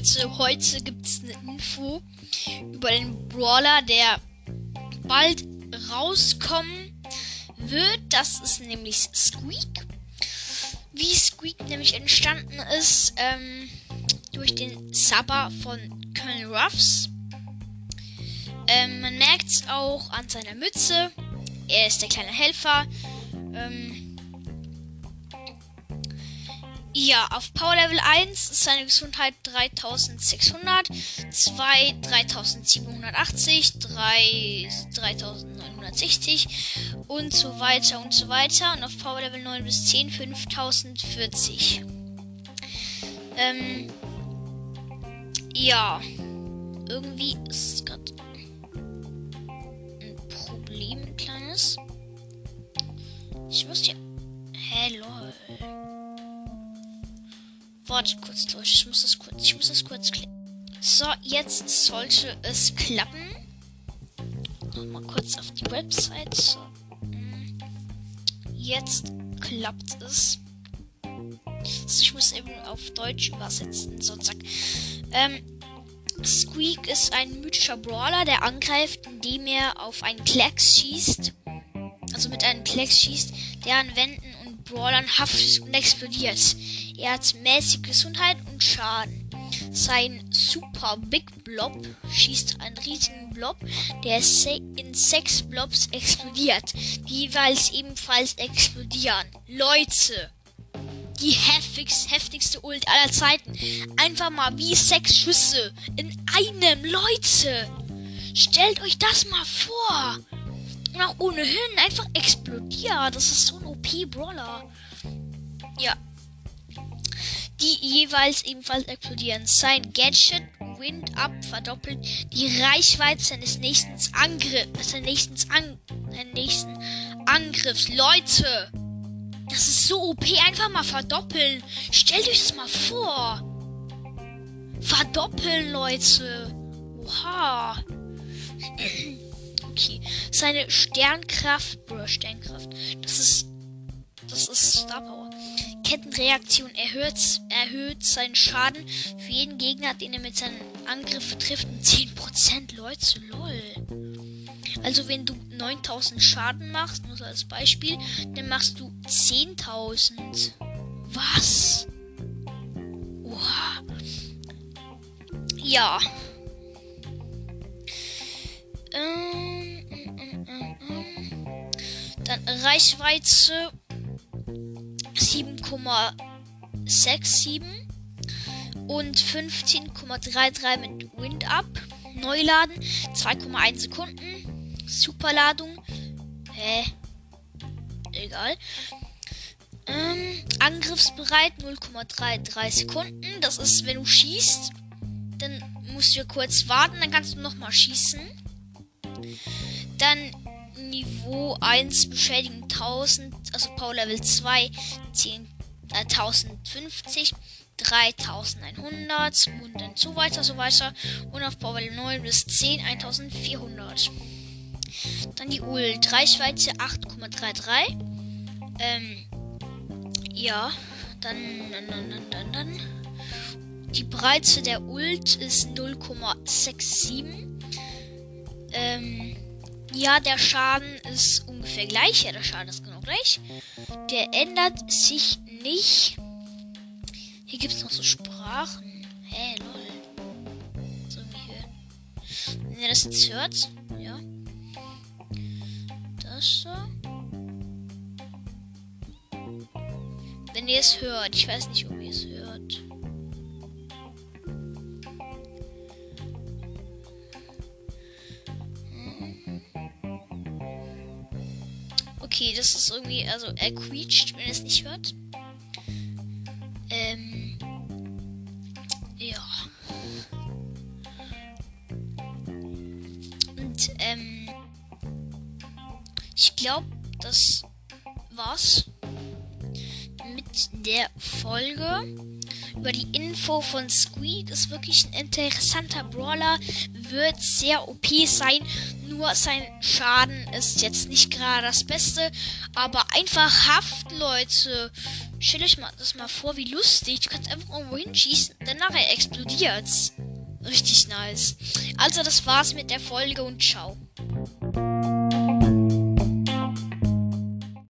Leute, heute gibt es eine Info über den Brawler, der bald rauskommen wird. Das ist nämlich Squeak. Wie Squeak nämlich entstanden ist, ähm, durch den Sabber von Colonel Ruffs. Ähm, man merkt es auch an seiner Mütze. Er ist der kleine Helfer. Ähm, ja, auf Power Level 1 ist seine Gesundheit 3600, 2 3780, 3 3960 und so weiter und so weiter. Und auf Power Level 9 bis 10 5040. Ähm, ja, irgendwie ist gerade ein Problem, ein kleines. Ich muss hier. Hä, lol. Wartet kurz, Leute. Ich muss das kurz, ich muss das kurz klicken. So, jetzt sollte es klappen. Nochmal kurz auf die Website. So. Mm. Jetzt klappt es. Also ich muss eben auf Deutsch übersetzen. So, zack. Ähm, Squeak ist ein mythischer Brawler, der angreift, indem er auf einen Klecks schießt. Also mit einem Klecks schießt, der an Wänden und Brawlern haftet und explodiert. Er hat mäßige Gesundheit und Schaden. Sein Super Big Blob schießt einen riesigen Blob, der in sechs Blobs explodiert, die jeweils ebenfalls explodieren. Leute, die heftigst, heftigste Ult aller Zeiten. Einfach mal wie sechs Schüsse in einem, Leute. Stellt euch das mal vor. Und auch ohnehin einfach explodiert. Das ist so ein OP-Brawler. Ja, die jeweils ebenfalls explodieren. Sein Gadget Wind Up verdoppelt die Reichweite seines nächsten Angriffs. Seines nächsten, An nächsten Angriffs. Leute! Das ist so OP. Einfach mal verdoppeln. Stellt euch das mal vor. Verdoppeln, Leute. Oha. Okay. Seine Sternkraft. Bro, Sternkraft. Das ist. Das ist Star Power. Kettenreaktion erhöht, erhöht seinen Schaden für jeden Gegner, den er mit seinen Angriffen trifft, um 10%. Leute, lol. Also wenn du 9000 Schaden machst, nur so als Beispiel, dann machst du 10.000. Was? Oha. Ja. Ähm, ähm, ähm. Dann Reichweite 7,67 und 15,33 mit Wind Up. Neuladen 2,1 Sekunden. Superladung. Hä? Egal. Ähm, angriffsbereit 0,33 Sekunden. Das ist, wenn du schießt, dann musst du kurz warten, dann kannst du nochmal schießen. Dann Niveau 1 beschädigen 1000, also Power Level 2 10, äh, 1050, 3100 und dann so weiter, so weiter. Und auf Power Level 9 bis 10 1400. Dann die Ult, Reichweite 8,33. Ähm, ja, dann, dann, dann, dann, dann. Die Breite der Ult ist 0,67. Ähm, ja, der Schaden ist ungefähr gleich. Ja, der Schaden ist genau gleich. Der ändert sich nicht. Hier gibt es noch so Sprachen. Hä, hey, lol. So wie. Wenn ihr das jetzt hört, ja. Das so. Wenn ihr es hört, ich weiß nicht, ob ihr es hört. Okay, das ist irgendwie, also er quietscht, wenn er es nicht hört. Ich glaube, das war's mit der Folge über die Info von Squeak. Ist wirklich ein interessanter Brawler. Wird sehr OP sein. Nur sein Schaden ist jetzt nicht gerade das Beste. Aber einfach Haft, Leute. Stell euch mal das mal vor, wie lustig. Du kannst einfach irgendwo hinschießen, dann nachher explodiert's. Richtig nice. Also, das war's mit der Folge und ciao.